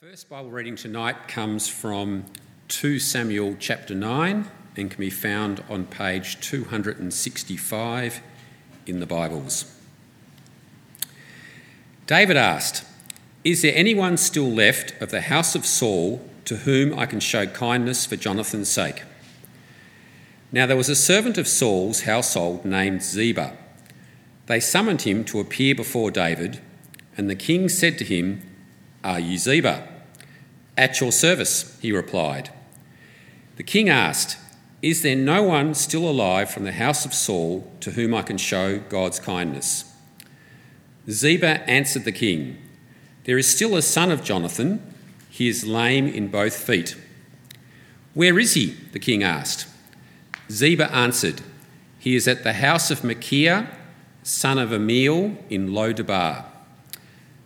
First Bible reading tonight comes from 2 Samuel chapter 9 and can be found on page 265 in the Bibles. David asked, Is there anyone still left of the house of Saul to whom I can show kindness for Jonathan's sake? Now there was a servant of Saul's household named Ziba. They summoned him to appear before David, and the king said to him, Are you Ziba? At your service, he replied. The king asked, Is there no one still alive from the house of Saul to whom I can show God's kindness? Ziba answered the king, There is still a son of Jonathan. He is lame in both feet. Where is he? the king asked. Ziba answered, He is at the house of Machir, son of Ammiel, in Lodabar.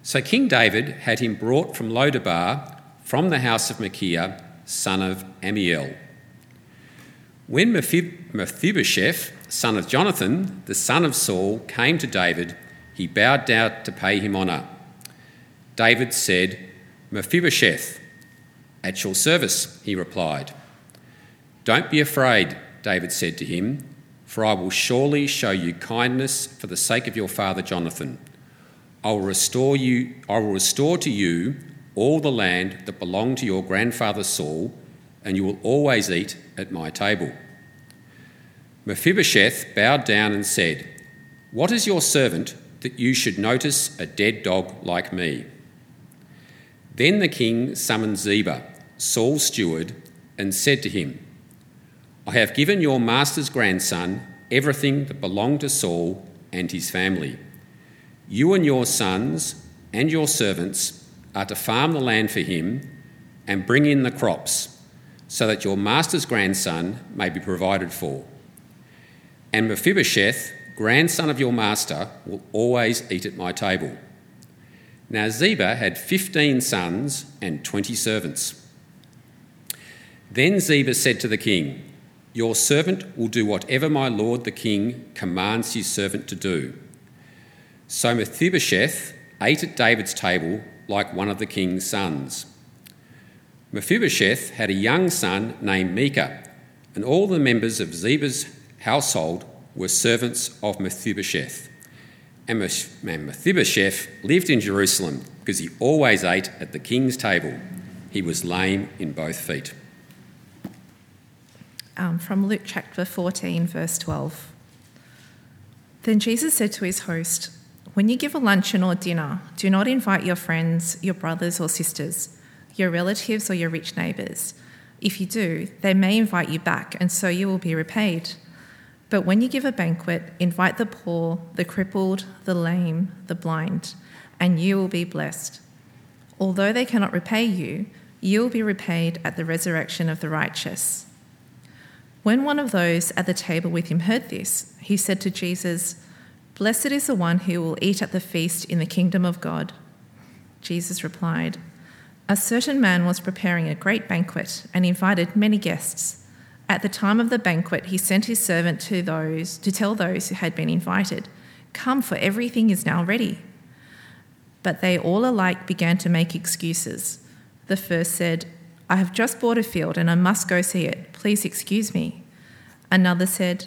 So King David had him brought from Lodabar from the house of Machir, son of Ammiel. When Mephibosheth, son of Jonathan, the son of Saul, came to David, he bowed down to pay him honour. David said, Mephibosheth, at your service, he replied. Don't be afraid, David said to him, for I will surely show you kindness for the sake of your father Jonathan. I will restore you I will restore to you all the land that belonged to your grandfather Saul, and you will always eat at my table. Mephibosheth bowed down and said, What is your servant that you should notice a dead dog like me? Then the king summoned Ziba, Saul's steward, and said to him, I have given your master's grandson everything that belonged to Saul and his family. You and your sons and your servants are to farm the land for him and bring in the crops, so that your master's grandson may be provided for. And Mephibosheth, grandson of your master, will always eat at my table. Now Ziba had fifteen sons and twenty servants. Then Ziba said to the king, Your servant will do whatever my lord the king commands his servant to do. So Mephibosheth ate at David's table like one of the king's sons. Mephibosheth had a young son named Micah, and all the members of Ziba's household were servants of Mephibosheth. And Mephibosheth lived in Jerusalem because he always ate at the king's table. He was lame in both feet. Um, from Luke chapter 14, verse 12. Then Jesus said to his host, when you give a luncheon or dinner, do not invite your friends, your brothers or sisters, your relatives or your rich neighbours. If you do, they may invite you back, and so you will be repaid. But when you give a banquet, invite the poor, the crippled, the lame, the blind, and you will be blessed. Although they cannot repay you, you will be repaid at the resurrection of the righteous. When one of those at the table with him heard this, he said to Jesus, Blessed is the one who will eat at the feast in the kingdom of God. Jesus replied, A certain man was preparing a great banquet and invited many guests. At the time of the banquet, he sent his servant to those to tell those who had been invited, Come, for everything is now ready. But they all alike began to make excuses. The first said, I have just bought a field and I must go see it. Please excuse me. Another said,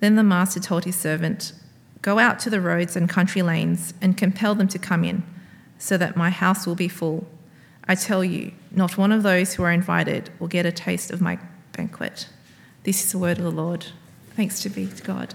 Then the master told his servant, Go out to the roads and country lanes and compel them to come in, so that my house will be full. I tell you, not one of those who are invited will get a taste of my banquet. This is the word of the Lord. Thanks to be to God.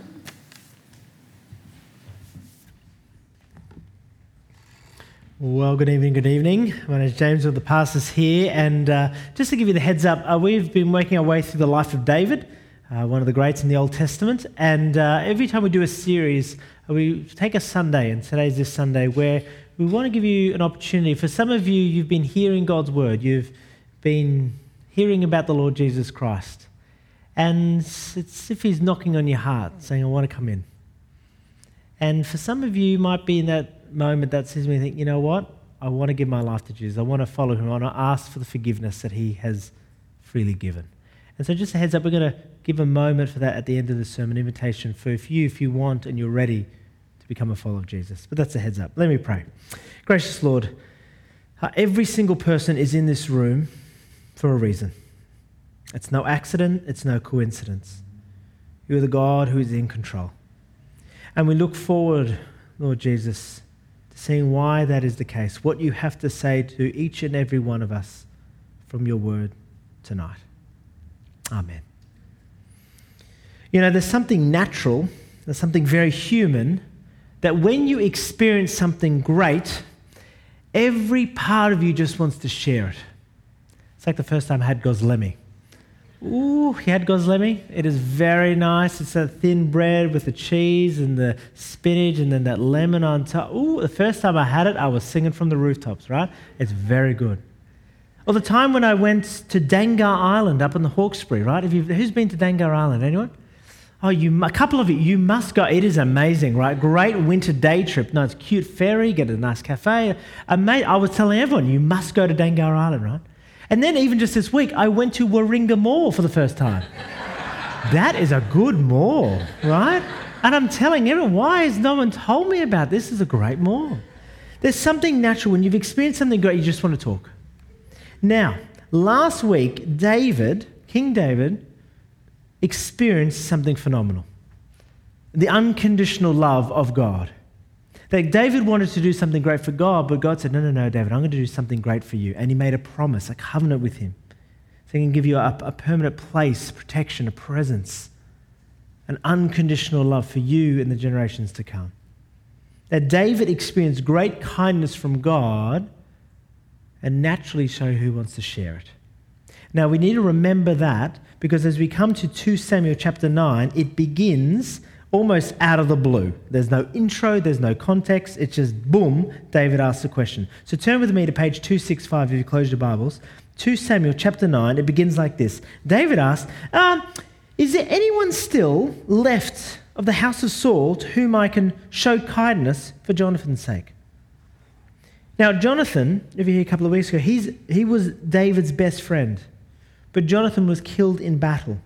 Well, good evening, good evening. My name is James, with the pastors here, and uh, just to give you the heads up, uh, we've been working our way through the life of David uh, one of the greats in the Old Testament. And uh, every time we do a series, we take a Sunday, and today's this Sunday, where we want to give you an opportunity. For some of you, you've been hearing God's word, you've been hearing about the Lord Jesus Christ. And it's if He's knocking on your heart, saying, I want to come in. And for some of you, might be in that moment that says me, think, you know what? I want to give my life to Jesus. I want to follow Him. I want to ask for the forgiveness that He has freely given. And so, just a heads up, we're going to give a moment for that at the end of the sermon, invitation for if you, if you want and you're ready to become a follower of Jesus. But that's a heads up. Let me pray. Gracious Lord, uh, every single person is in this room for a reason. It's no accident, it's no coincidence. You're the God who is in control. And we look forward, Lord Jesus, to seeing why that is the case, what you have to say to each and every one of us from your word tonight. Amen. You know, there's something natural, there's something very human, that when you experience something great, every part of you just wants to share it. It's like the first time I had gozleme. Ooh, he had gozleme. It is very nice. It's a thin bread with the cheese and the spinach and then that lemon on top. Ooh, the first time I had it, I was singing from the rooftops, right? It's very good. Or the time when I went to Dangar Island up in the Hawkesbury, right? You, who's been to Dangar Island? Anyone? Oh, you, a couple of you, you must go. It is amazing, right? Great winter day trip. Nice, cute ferry, get a nice cafe. Ama- I was telling everyone, you must go to Dangar Island, right? And then even just this week, I went to Warringah Mall for the first time. that is a good mall, right? And I'm telling everyone, why has no one told me about this? this is a great mall. There's something natural when you've experienced something great, you just want to talk. Now, last week, David, King David, experienced something phenomenal the unconditional love of God. That David wanted to do something great for God, but God said, No, no, no, David, I'm going to do something great for you. And he made a promise, a covenant with him. So he can give you a, a permanent place, protection, a presence, an unconditional love for you in the generations to come. That David experienced great kindness from God and naturally show who wants to share it. Now, we need to remember that because as we come to 2 Samuel chapter 9, it begins almost out of the blue. There's no intro, there's no context. It's just boom, David asks a question. So turn with me to page 265 if you close your Bibles. 2 Samuel chapter 9, it begins like this David asks, um, Is there anyone still left of the house of Saul to whom I can show kindness for Jonathan's sake? Now, Jonathan, if you hear a couple of weeks ago, he's, he was David's best friend, but Jonathan was killed in battle.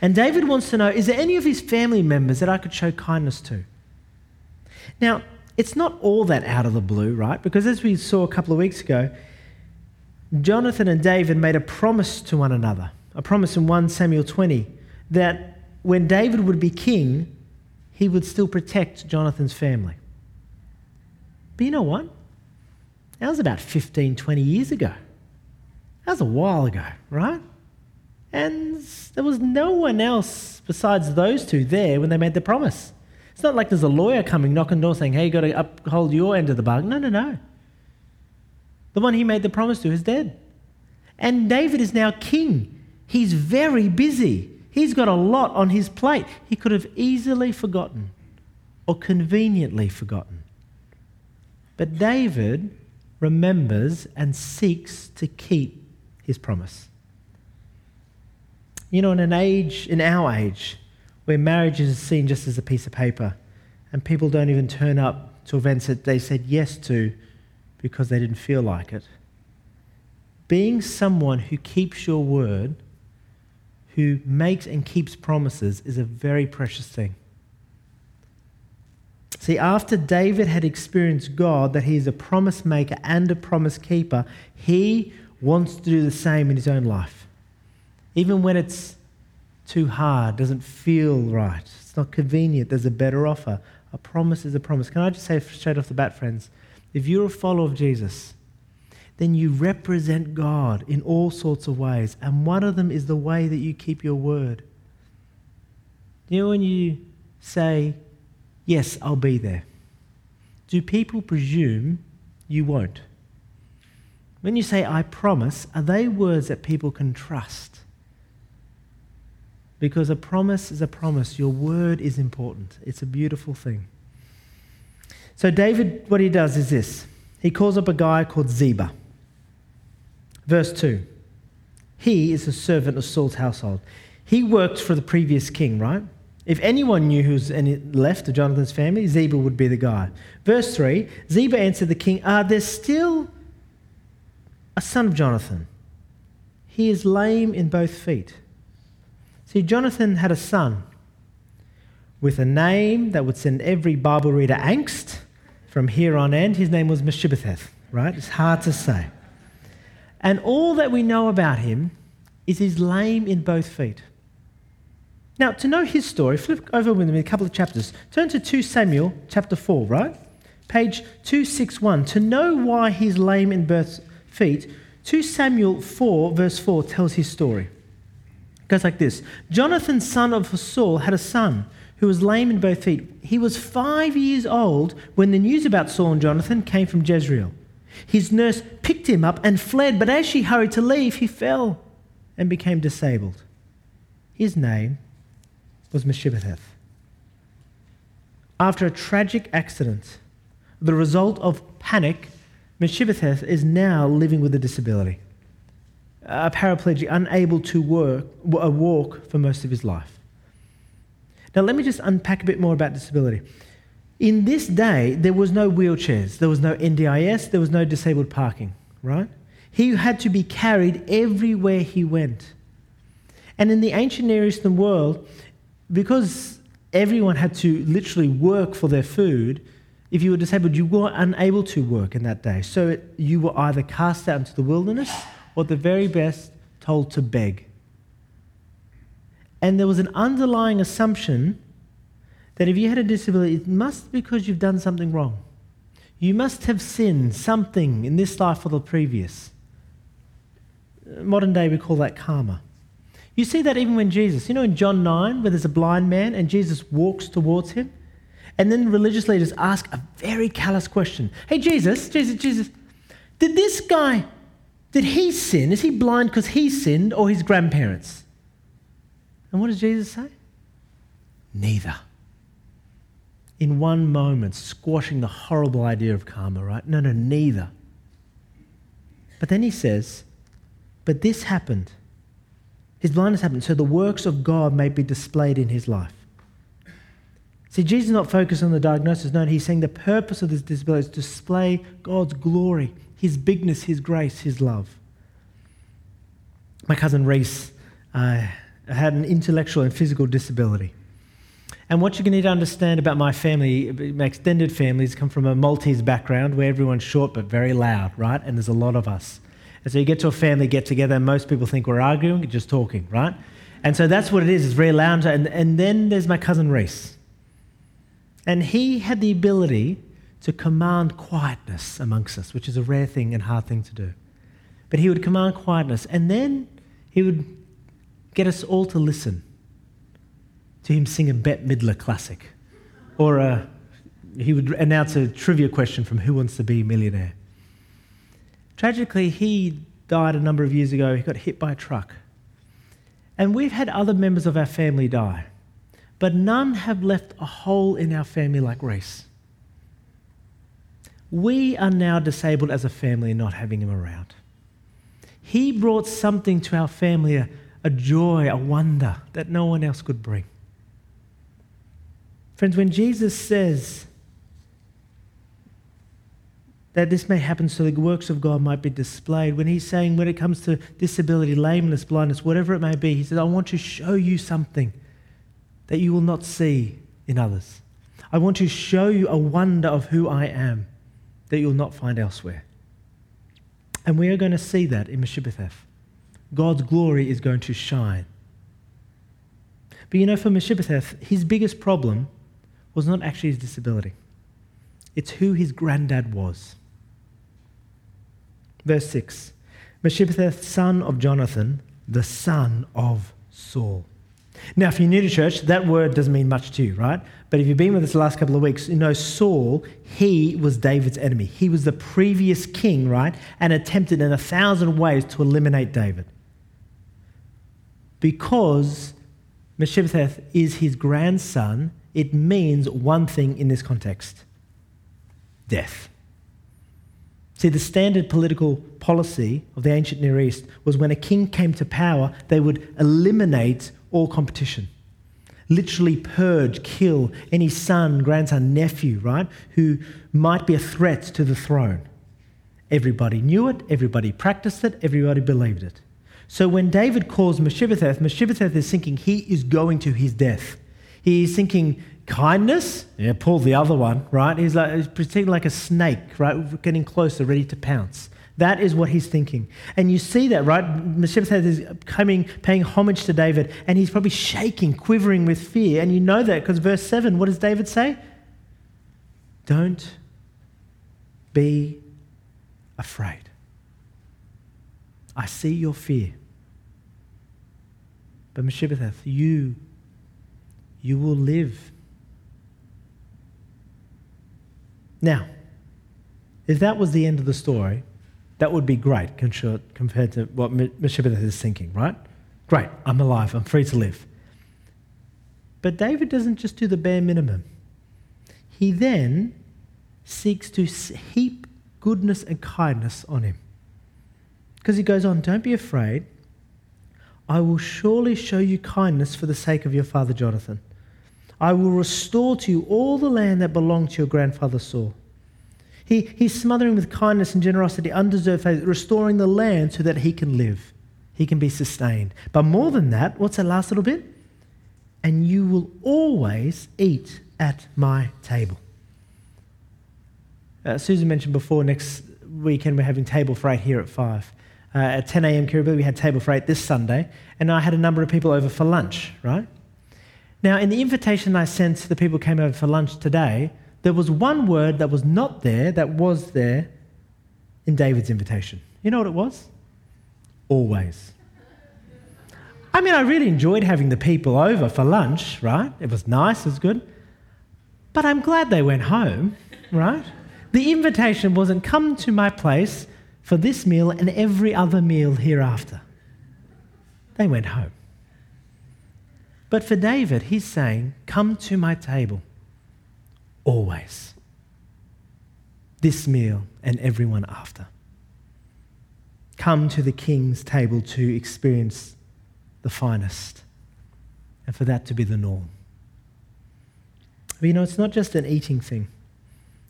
And David wants to know is there any of his family members that I could show kindness to? Now, it's not all that out of the blue, right? Because as we saw a couple of weeks ago, Jonathan and David made a promise to one another, a promise in 1 Samuel 20, that when David would be king, he would still protect Jonathan's family. But you know what? That was about 15, 20 years ago. That was a while ago, right? And there was no one else besides those two there when they made the promise. It's not like there's a lawyer coming knocking door saying, hey, you've got to uphold your end of the bargain. No, no, no. The one he made the promise to is dead. And David is now king. He's very busy. He's got a lot on his plate. He could have easily forgotten or conveniently forgotten. But David remembers and seeks to keep his promise. You know, in an age, in our age, where marriage is seen just as a piece of paper and people don't even turn up to events that they said yes to because they didn't feel like it. Being someone who keeps your word, who makes and keeps promises, is a very precious thing. See, after David had experienced God, that he is a promise maker and a promise keeper, he wants to do the same in his own life. Even when it's too hard, doesn't feel right, it's not convenient, there's a better offer. A promise is a promise. Can I just say straight off the bat, friends? If you're a follower of Jesus, then you represent God in all sorts of ways. And one of them is the way that you keep your word. You know, when you say, Yes, I'll be there, do people presume you won't? When you say, I promise, are they words that people can trust? Because a promise is a promise. Your word is important. It's a beautiful thing. So, David, what he does is this he calls up a guy called Ziba. Verse 2 He is a servant of Saul's household. He worked for the previous king, right? If anyone knew who was left of Jonathan's family, Ziba would be the guy. Verse 3 Ziba answered the king, Are there still a son of Jonathan? He is lame in both feet. See, Jonathan had a son with a name that would send every Bible reader angst from here on end. His name was Mephibosheth, right? It's hard to say. And all that we know about him is he's lame in both feet. Now, to know his story, flip over with me a couple of chapters. Turn to 2 Samuel chapter 4, right? Page 261. To know why he's lame in both feet, 2 Samuel 4, verse 4 tells his story. It goes like this Jonathan, son of Saul, had a son who was lame in both feet. He was five years old when the news about Saul and Jonathan came from Jezreel. His nurse picked him up and fled, but as she hurried to leave, he fell and became disabled. His name was Mephibosheth. After a tragic accident, the result of panic, Mephibosheth is now living with a disability, a paraplegic, unable to work, uh, walk for most of his life. Now, let me just unpack a bit more about disability. In this day, there was no wheelchairs, there was no NDIS, there was no disabled parking, right? He had to be carried everywhere he went. And in the ancient Near Eastern world, because everyone had to literally work for their food, if you were disabled, you were unable to work in that day. So it, you were either cast out into the wilderness or, at the very best, told to beg. And there was an underlying assumption that if you had a disability, it must be because you've done something wrong. You must have sinned something in this life or the previous. Modern day, we call that karma. You see that even when Jesus, you know, in John 9, where there's a blind man and Jesus walks towards him, and then religious leaders ask a very callous question Hey, Jesus, Jesus, Jesus, did this guy, did he sin? Is he blind because he sinned or his grandparents? And what does Jesus say? Neither. In one moment, squashing the horrible idea of karma, right? No, no, neither. But then he says, But this happened his blindness happened so the works of God may be displayed in his life. See, Jesus is not focused on the diagnosis. No, he's saying the purpose of this disability is to display God's glory, his bigness, his grace, his love. My cousin Reese uh, had an intellectual and physical disability. And what you're going to need to understand about my family, my extended families come from a Maltese background where everyone's short but very loud, right? And there's a lot of us. And so you get to a family get together, and most people think we're arguing, just talking, right? And so that's what it is. It's very loud. And, and then there's my cousin Reese. And he had the ability to command quietness amongst us, which is a rare thing and hard thing to do. But he would command quietness. And then he would get us all to listen to him sing a Bette Midler classic. Or a, he would announce a trivia question from Who Wants to Be a Millionaire. Tragically, he died a number of years ago. He got hit by a truck. And we've had other members of our family die, but none have left a hole in our family like Reese. We are now disabled as a family not having him around. He brought something to our family, a, a joy, a wonder that no one else could bring. Friends, when Jesus says, that this may happen so the works of God might be displayed. When he's saying, when it comes to disability, lameness, blindness, whatever it may be, he says, I want to show you something that you will not see in others. I want to show you a wonder of who I am that you'll not find elsewhere. And we are going to see that in Mephibosheth. God's glory is going to shine. But you know, for Mephibosheth, his biggest problem was not actually his disability, it's who his granddad was. Verse 6 Mephibosheth, son of Jonathan, the son of Saul. Now, if you're new to church, that word doesn't mean much to you, right? But if you've been with us the last couple of weeks, you know Saul, he was David's enemy. He was the previous king, right? And attempted in a thousand ways to eliminate David. Because Mephibosheth is his grandson, it means one thing in this context death. See, the standard political policy of the ancient Near East was when a king came to power, they would eliminate all competition. Literally purge, kill any son, grandson, nephew, right, who might be a threat to the throne. Everybody knew it, everybody practiced it, everybody believed it. So when David calls Mephibosheth, Mephibosheth is thinking he is going to his death. He is thinking kindness. Yeah, pull the other one, right? He's like he's pretending like a snake, right? Getting closer, ready to pounce. That is what he's thinking. And you see that, right? Mephibosheth is coming, paying homage to David, and he's probably shaking, quivering with fear. And you know that because verse 7, what does David say? Don't be afraid. I see your fear. But Mephibosheth, you, you will live. Now, if that was the end of the story, that would be great compared to what Mephibosheth is thinking, right? Great, I'm alive, I'm free to live. But David doesn't just do the bare minimum. He then seeks to heap goodness and kindness on him. Because he goes on, Don't be afraid. I will surely show you kindness for the sake of your father Jonathan. I will restore to you all the land that belonged to your grandfather Saul. He, he's smothering with kindness and generosity, undeserved favor, restoring the land so that he can live. He can be sustained. But more than that, what's that last little bit? And you will always eat at my table. Uh, Susan mentioned before, next weekend we're having table for eight here at 5. Uh, at 10 a.m. Kirribilli, we had table for eight this Sunday, and I had a number of people over for lunch, right? Now, in the invitation I sent to the people came over for lunch today, there was one word that was not there that was there in David's invitation. You know what it was? Always. I mean, I really enjoyed having the people over for lunch, right? It was nice, it was good. But I'm glad they went home, right? The invitation wasn't come to my place for this meal and every other meal hereafter. They went home. But for David, he's saying, Come to my table always. This meal and everyone after. Come to the king's table to experience the finest, and for that to be the norm. But you know, it's not just an eating thing.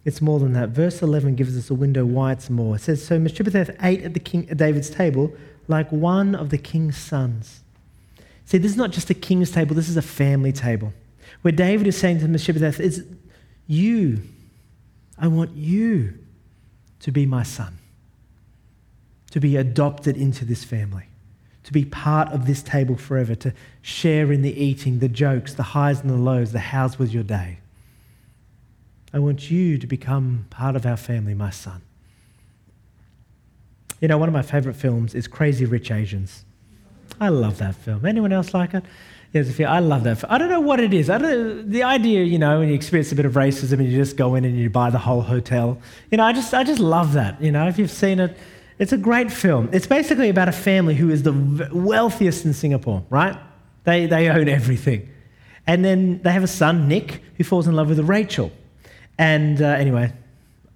It's more than that. Verse 11 gives us a window why it's more. It says, So Mephibosheth ate at, the king, at David's table like one of the king's sons. See, this is not just a king's table, this is a family table. Where David is saying to Mephibosheth, it's you, I want you to be my son, to be adopted into this family, to be part of this table forever, to share in the eating, the jokes, the highs and the lows, the hows was your day. I want you to become part of our family, my son. You know, one of my favorite films is Crazy Rich Asians. I love that film. Anyone else like it? Yes, I love that. I don't know what it is. I don't, the idea, you know, when you experience a bit of racism and you just go in and you buy the whole hotel. You know, I just, I just love that. You know, if you've seen it, it's a great film. It's basically about a family who is the wealthiest in Singapore, right? They, they own everything. And then they have a son, Nick, who falls in love with Rachel. And uh, anyway,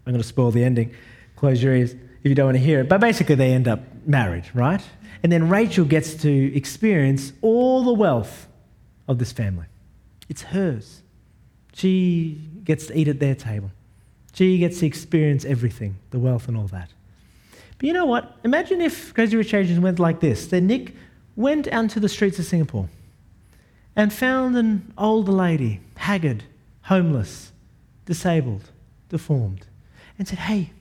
I'm going to spoil the ending. Close your ears if you don't want to hear it. But basically, they end up married, right? And then Rachel gets to experience all the wealth of this family. It's hers. She gets to eat at their table. She gets to experience everything, the wealth and all that. But you know what? Imagine if Crazy Rich Asians went like this. Then Nick went out to the streets of Singapore and found an older lady, haggard, homeless, disabled, deformed, and said, Hey,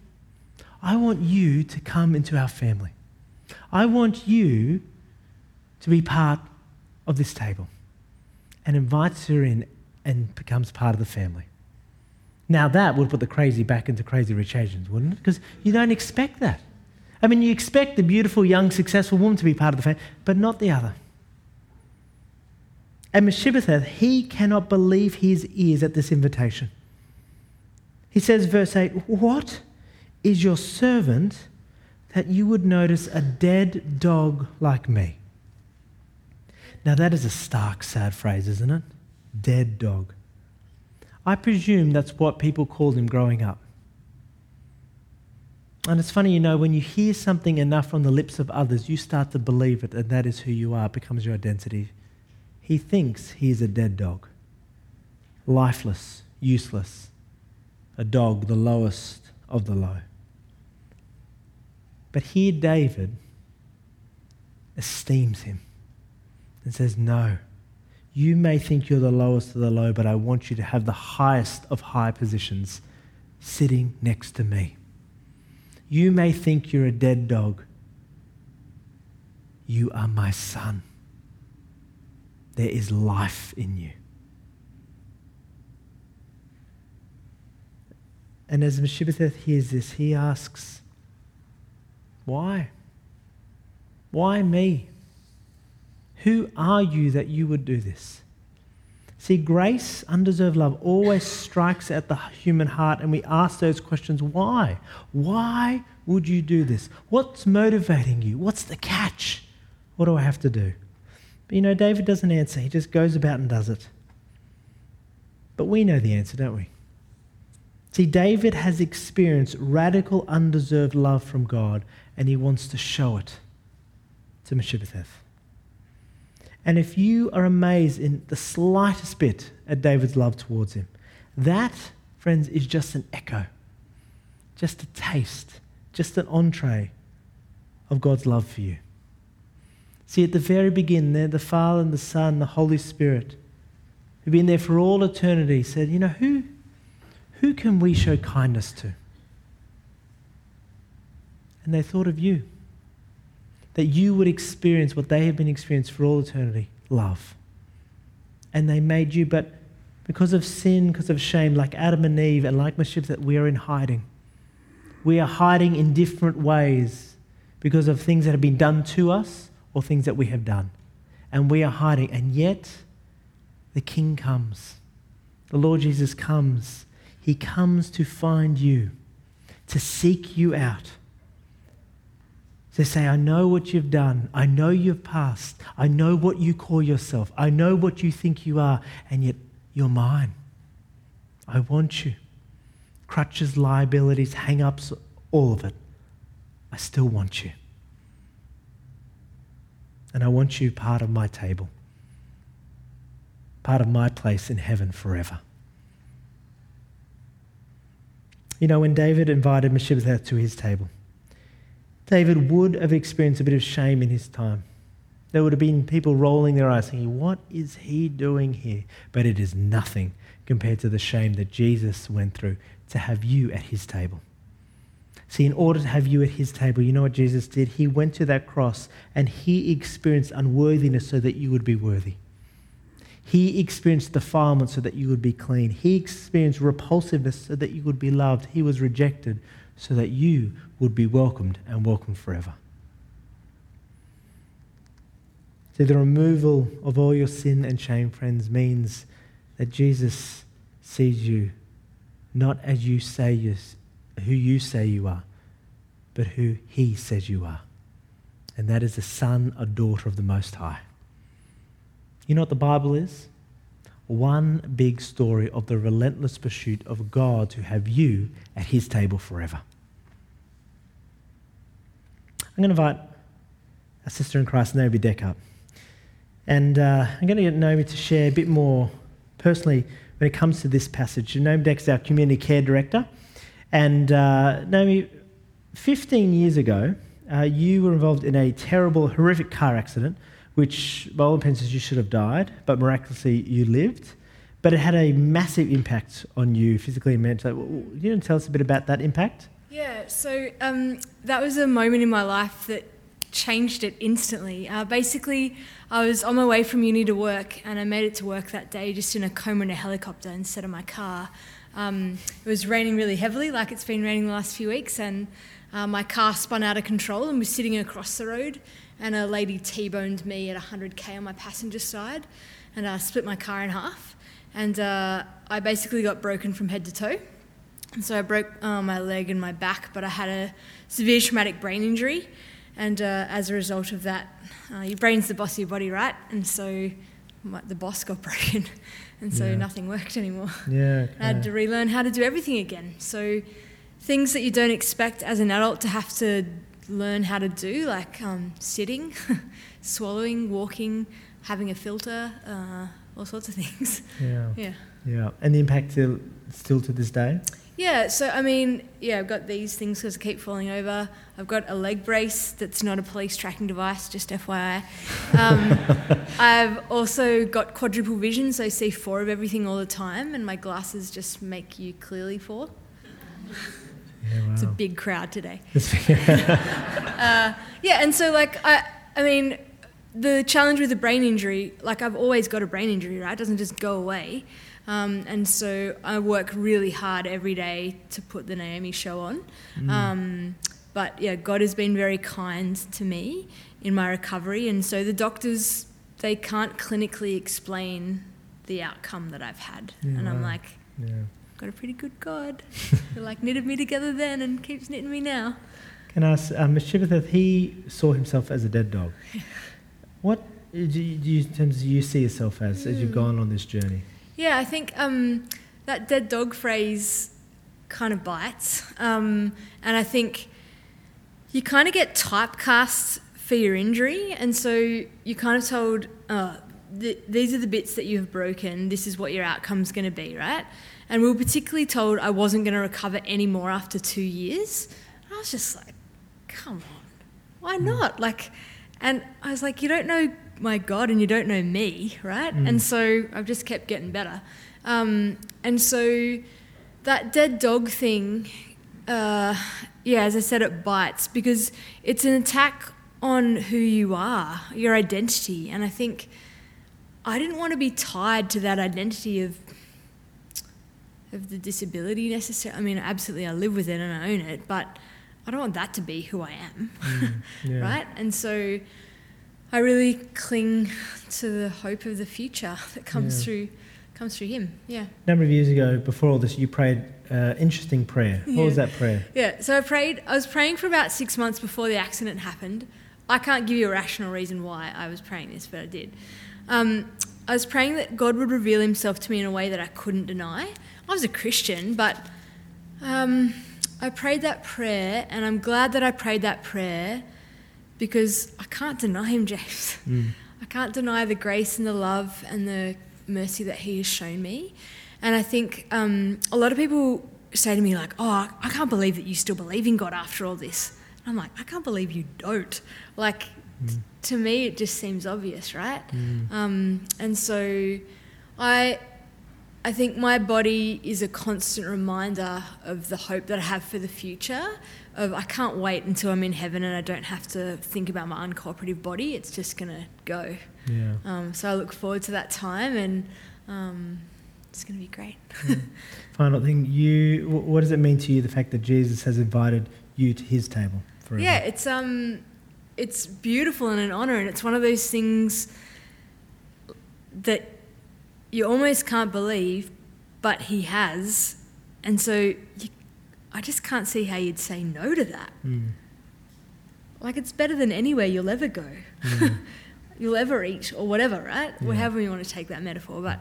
I want you to come into our family. I want you to be part of this table. And invites her in and becomes part of the family. Now, that would put the crazy back into crazy rich Asians, wouldn't it? Because you don't expect that. I mean, you expect the beautiful, young, successful woman to be part of the family, but not the other. And Mephibosheth, he cannot believe his ears at this invitation. He says, verse 8, What is your servant that you would notice a dead dog like me? Now, that is a stark, sad phrase, isn't it? Dead dog. I presume that's what people called him growing up. And it's funny, you know, when you hear something enough from the lips of others, you start to believe it, and that is who you are, becomes your identity. He thinks he is a dead dog, lifeless, useless, a dog, the lowest of the low. But here, David esteems him and says, No, you may think you're the lowest of the low, but I want you to have the highest of high positions sitting next to me. You may think you're a dead dog. You are my son. There is life in you. And as Mephibosheth hears this, he asks, Why? Why me? Who are you that you would do this? See, grace, undeserved love, always strikes at the human heart, and we ask those questions why? Why would you do this? What's motivating you? What's the catch? What do I have to do? But you know, David doesn't answer, he just goes about and does it. But we know the answer, don't we? See, David has experienced radical, undeserved love from God, and he wants to show it to Mephibosheth. And if you are amazed in the slightest bit at David's love towards him, that, friends, is just an echo, just a taste, just an entree of God's love for you. See, at the very beginning, there, the Father and the Son, the Holy Spirit, who've been there for all eternity, said, You know, who, who can we show kindness to? And they thought of you that you would experience what they have been experiencing for all eternity love. And they made you, but because of sin, because of shame, like Adam and Eve, and like Meshib, that we are in hiding. We are hiding in different ways because of things that have been done to us or things that we have done. And we are hiding. And yet, the King comes. The Lord Jesus comes. He comes to find you, to seek you out To say, I know what you've done. I know you've passed. I know what you call yourself. I know what you think you are, and yet you're mine. I want you. Crutches, liabilities, hang ups, all of it. I still want you. And I want you part of my table, part of my place in heaven forever. You know, when David invited Mephibosheth to his table, David would have experienced a bit of shame in his time. There would have been people rolling their eyes thinking, What is he doing here? But it is nothing compared to the shame that Jesus went through to have you at his table. See, in order to have you at his table, you know what Jesus did? He went to that cross and he experienced unworthiness so that you would be worthy. He experienced defilement so that you would be clean. He experienced repulsiveness so that you would be loved. He was rejected so that you would be welcomed and welcomed forever. See, the removal of all your sin and shame, friends, means that Jesus sees you not as you say you, who you say you are, but who he says you are. And that is the son or daughter of the Most High. You know what the Bible is? One big story of the relentless pursuit of God to have you at his table forever. I'm going to invite a sister in Christ, Naomi Deck, up. And uh, I'm going to get Naomi to share a bit more personally when it comes to this passage. Naomi Deck is our community care director. And uh, Naomi, 15 years ago, uh, you were involved in a terrible, horrific car accident, which, by all intents, you should have died, but miraculously you lived. But it had a massive impact on you physically and mentally. You want to tell us a bit about that impact? Yeah, so um, that was a moment in my life that changed it instantly. Uh, basically, I was on my way from uni to work, and I made it to work that day just in a coma in a helicopter instead of my car. Um, it was raining really heavily, like it's been raining the last few weeks, and uh, my car spun out of control and was sitting across the road. And a lady T-boned me at 100k on my passenger side, and uh, split my car in half. And uh, I basically got broken from head to toe. And so I broke uh, my leg and my back, but I had a severe traumatic brain injury. And uh, as a result of that, uh, your brain's the boss of your body, right? And so my, the boss got broken. And so yeah. nothing worked anymore. Yeah. I had to relearn how to do everything again. So things that you don't expect as an adult to have to learn how to do, like um, sitting, swallowing, walking, having a filter, uh, all sorts of things. Yeah. Yeah. Yeah. And the impact still, still to this day? Yeah, so I mean, yeah, I've got these things because I keep falling over. I've got a leg brace that's not a police tracking device, just FYI. Um, I've also got quadruple vision, so I see four of everything all the time, and my glasses just make you clearly four. Yeah, wow. It's a big crowd today. uh, yeah, and so like I, I mean, the challenge with a brain injury, like I've always got a brain injury, right? It doesn't just go away. Um, and so I work really hard every day to put the Naomi show on. Mm. Um, but yeah, God has been very kind to me in my recovery, and so the doctors they can't clinically explain the outcome that I've had, Yeah, and I'm wow. like, Yeah. Got a pretty good God. Who like knitted me together then and keeps knitting me now. Can I ask, um, Mephibosheth, he saw himself as a dead dog. What do you, do you, in terms of you see yourself as, as you've Hmm. gone on this journey? Yeah, I think um, that dead dog phrase kind of bites. Um, and I think you kind of get typecast for your injury. And so you're kind of told, uh, th- these are the bits that you have broken, this is what your outcome's going to be, right? And we were particularly told I wasn't going to recover anymore after two years. And I was just like, come on, why not? Like, and I was like, you don't know my God and you don't know me, right? And so I've just kept getting better. Um, and so that dead dog thing, uh, yeah, as I said, it bites because it's an attack on who you are, your identity. And I think I didn't want to be tied to that identity of of the disability necessarily. I mean, absolutely, I live with it and I own it, but I don't want that to be who I am, Yeah. right? And so I really cling to the hope of the future that comes Yeah. through comes through Him. Yeah. A number of years ago, before all this, you prayed uh, interesting prayer. What was that prayer? Yeah, so I prayed. I was praying for about six months before the accident happened. I can't give you a rational reason why I was praying this, but I did. Um, I was praying that God would reveal Himself to me in a way that I couldn't deny. I was a Christian, but um, I prayed that prayer, and I'm glad that I prayed that prayer because I can't deny Him, James. I can't deny the grace and the love and the mercy that He has shown me. And I think um, a lot of people say to me, like, oh, I can't believe that you still believe in God after all this. And I'm like, I can't believe you don't. Like, t- to me, it just seems obvious, right? Um, and so I. I think my body is a constant reminder of the hope that I have for the future. Of I can't wait until I'm in heaven and I don't have to think about my uncooperative body. It's just gonna go. Yeah. Um, so I look forward to that time, and um, it's going to be great. Final thing, you. What does it mean to you the fact that Jesus has invited you to His table forever? Yeah, it's um, it's beautiful and an honor, and it's one of those things that you almost can't believe, but He has, and so you, I just can't see how you'd say no to that. Mm. Like it's better than anywhere you'll ever go. you'll ever eat or whatever, right? Yeah. However you want to take that metaphor. But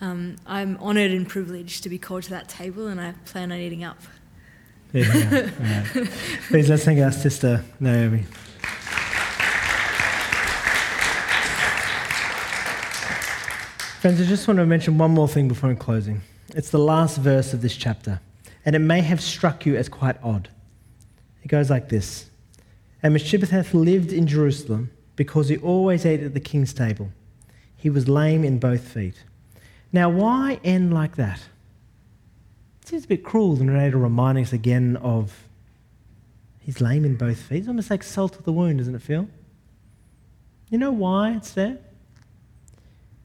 um, I'm honoured and privileged to be called to that table, and I plan on eating up. There you go. All right. Please let's thank our sister Naomi. Friends, I just want to mention one more thing before closing. It's the last verse of this chapter, and it may have struck you as quite odd. It goes like this And Mephibosheth lived in Jerusalem because he always ate at the king's table. He was lame in both feet. Now, why end like that? It seems a bit cruel, the narrator reminding us again of he's lame in both feet. It's almost like salt of the wound, doesn't it feel? You know why it's there?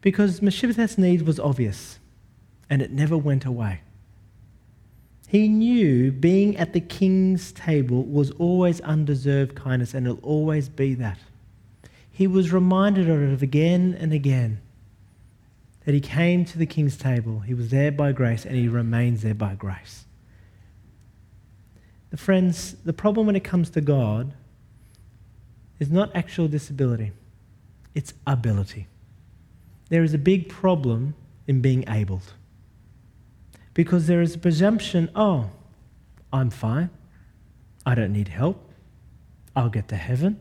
Because Mephibosheth's need was obvious, and it never went away. He knew being at the king's table was always undeserved kindness, and it'll always be that. He was reminded of it again and again that he came to the king's table, he was there by grace, and he remains there by grace. The friends, the problem when it comes to God is not actual disability, it's ability. There is a big problem in being abled. Because there is a presumption, oh, I'm fine. I don't need help. I'll get to heaven.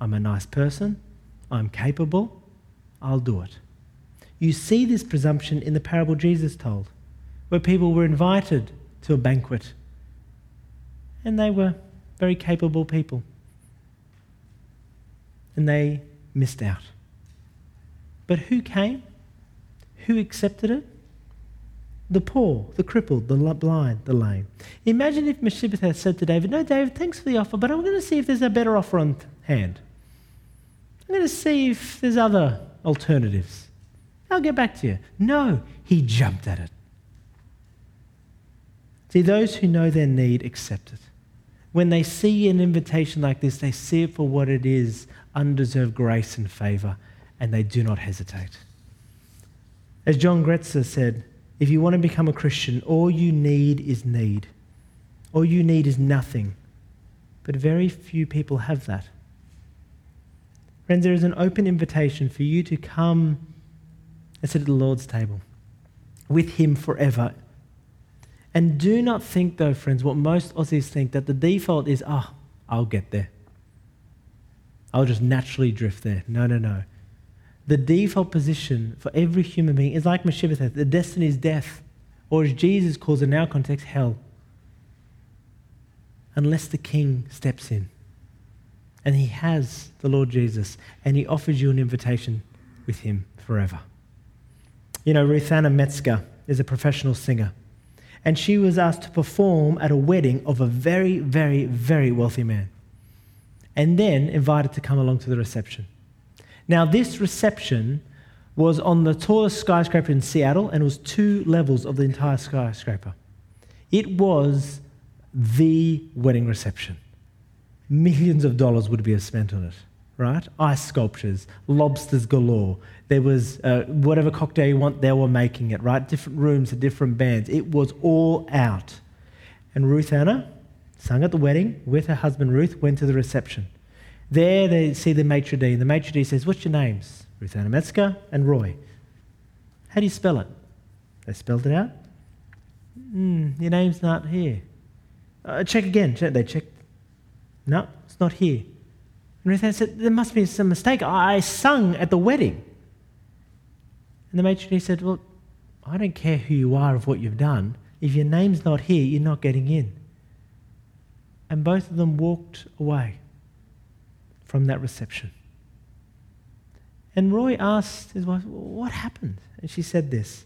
I'm a nice person. I'm capable. I'll do it. You see this presumption in the parable Jesus told, where people were invited to a banquet and they were very capable people. And they missed out. But who came? Who accepted it? The poor, the crippled, the blind, the lame. Imagine if Mephibosheth said to David, No, David, thanks for the offer, but I'm going to see if there's a better offer on hand. I'm going to see if there's other alternatives. I'll get back to you. No, he jumped at it. See, those who know their need accept it. When they see an invitation like this, they see it for what it is undeserved grace and favor, and they do not hesitate. As John Gretzer said, if you want to become a Christian, all you need is need. All you need is nothing. But very few people have that. Friends, there is an open invitation for you to come and sit at the Lord's table with Him forever. And do not think, though, friends, what most Aussies think that the default is, oh, I'll get there. I'll just naturally drift there. No, no, no. The default position for every human being is like Mephibosheth, the destiny is death, or as Jesus calls it in our context, hell. Unless the king steps in. And he has the Lord Jesus, and he offers you an invitation with him forever. You know, Ruthanna Metzger is a professional singer, and she was asked to perform at a wedding of a very, very, very wealthy man, and then invited to come along to the reception. Now, this reception was on the tallest skyscraper in Seattle, and it was two levels of the entire skyscraper. It was the wedding reception. Millions of dollars would be spent on it right? Ice sculptures, lobsters galore. There was uh, whatever cocktail you want, they were making it, right? Different rooms, different bands. It was all out. And Ruthanna sung at the wedding with her husband Ruth, went to the reception. There they see the maitre d', and the maitre d' says, What's your names? Ruthanna Metzger and Roy. How do you spell it? They spelled it out. Mm, your name's not here. Uh, check again. They checked. No, it's not here. And Ruth said, There must be some mistake. I sung at the wedding. And the maitre d' said, Well, I don't care who you are of what you've done. If your name's not here, you're not getting in. And both of them walked away from that reception. And Roy asked his wife, What happened? And she said this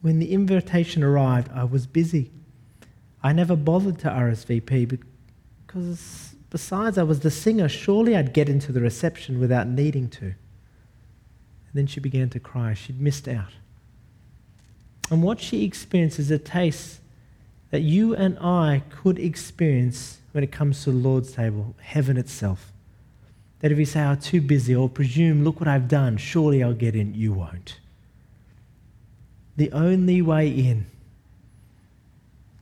When the invitation arrived, I was busy. I never bothered to RSVP because Besides, I was the singer. Surely I'd get into the reception without needing to. And then she began to cry. She'd missed out. And what she experienced is a taste that you and I could experience when it comes to the Lord's table, heaven itself. That if we say, I'm too busy, or presume, look what I've done, surely I'll get in, you won't. The only way in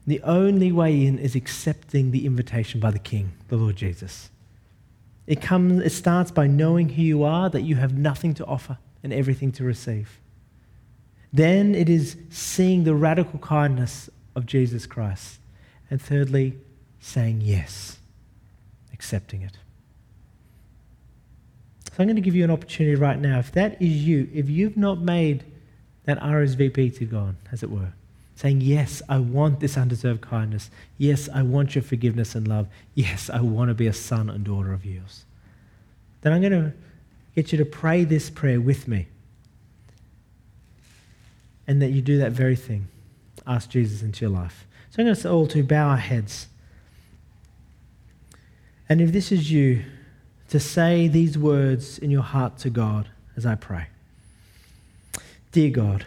the only way in is accepting the invitation by the King, the Lord Jesus. It, comes, it starts by knowing who you are, that you have nothing to offer and everything to receive. Then it is seeing the radical kindness of Jesus Christ. And thirdly, saying yes, accepting it. So I'm going to give you an opportunity right now. If that is you, if you've not made that RSVP to God, as it were, saying, Yes, I want this undeserved kindness. Yes, I want your forgiveness and love. Yes, I want to be a son and daughter of yours. Then I'm going to get you to pray this prayer with me. And that you do that very thing. Ask Jesus into your life. So I'm going to all to bow our heads. And if this is you, to say these words in your heart to God as I pray. Dear God,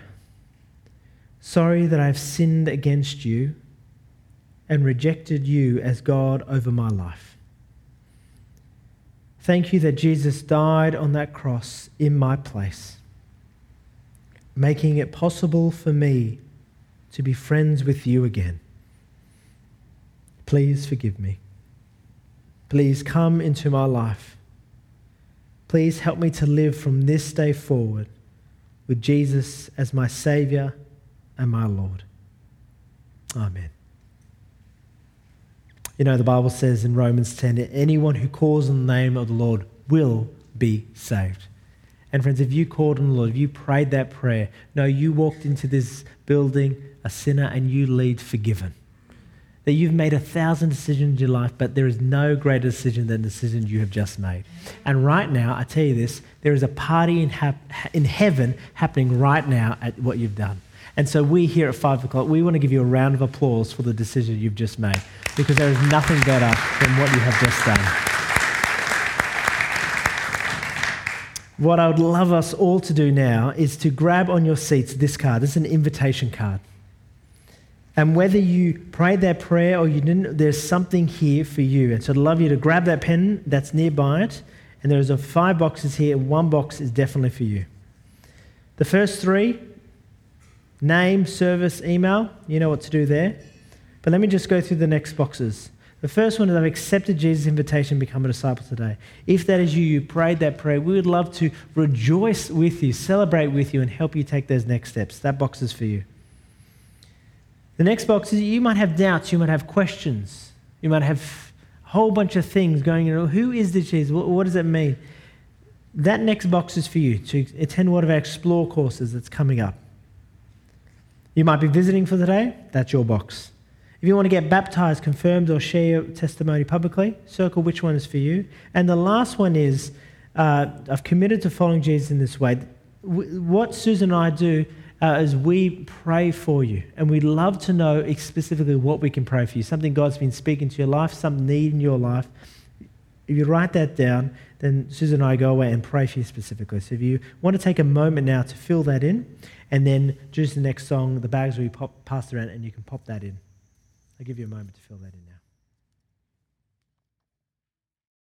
Sorry that I've sinned against you and rejected you as God over my life. Thank you that Jesus died on that cross in my place, making it possible for me to be friends with you again. Please forgive me. Please come into my life. Please help me to live from this day forward with Jesus as my Saviour and my Lord. Amen. You know, the Bible says in Romans 10 anyone who calls on the name of the Lord will be saved. And friends, if you called on the Lord, if you prayed that prayer, no, you walked into this building a sinner and you leave forgiven. That you've made a thousand decisions in your life, but there is no greater decision than the decision you have just made. And right now, I tell you this, there is a party in, in heaven happening right now at what you've done. And so we here at 5 o'clock, we want to give you a round of applause for the decision you've just made because there is nothing better than what you have just done. What I would love us all to do now is to grab on your seats this card. This is an invitation card. And whether you prayed that prayer or you didn't, there's something here for you. And so I'd love you to grab that pen that's nearby it. And there's a five boxes here, one box is definitely for you. The first three name, service, email, you know what to do there. But let me just go through the next boxes. The first one is I've accepted Jesus' invitation to become a disciple today. If that is you, you prayed that prayer, we would love to rejoice with you, celebrate with you, and help you take those next steps. That box is for you. The next box is you might have doubts, you might have questions, you might have a whole bunch of things going on. Who is this Jesus? What, what does that mean? That next box is for you to attend one of our Explore courses that's coming up. You might be visiting for the day, that's your box. If you want to get baptized, confirmed, or share your testimony publicly, circle which one is for you. And the last one is uh, I've committed to following Jesus in this way. What Susan and I do uh, is we pray for you, and we'd love to know specifically what we can pray for you. Something God's been speaking to your life, some need in your life. If you write that down, then Susan and I go away and pray for you specifically. So if you want to take a moment now to fill that in, and then choose the next song, the bags will be pop, passed around, and you can pop that in. I'll give you a moment to fill that in.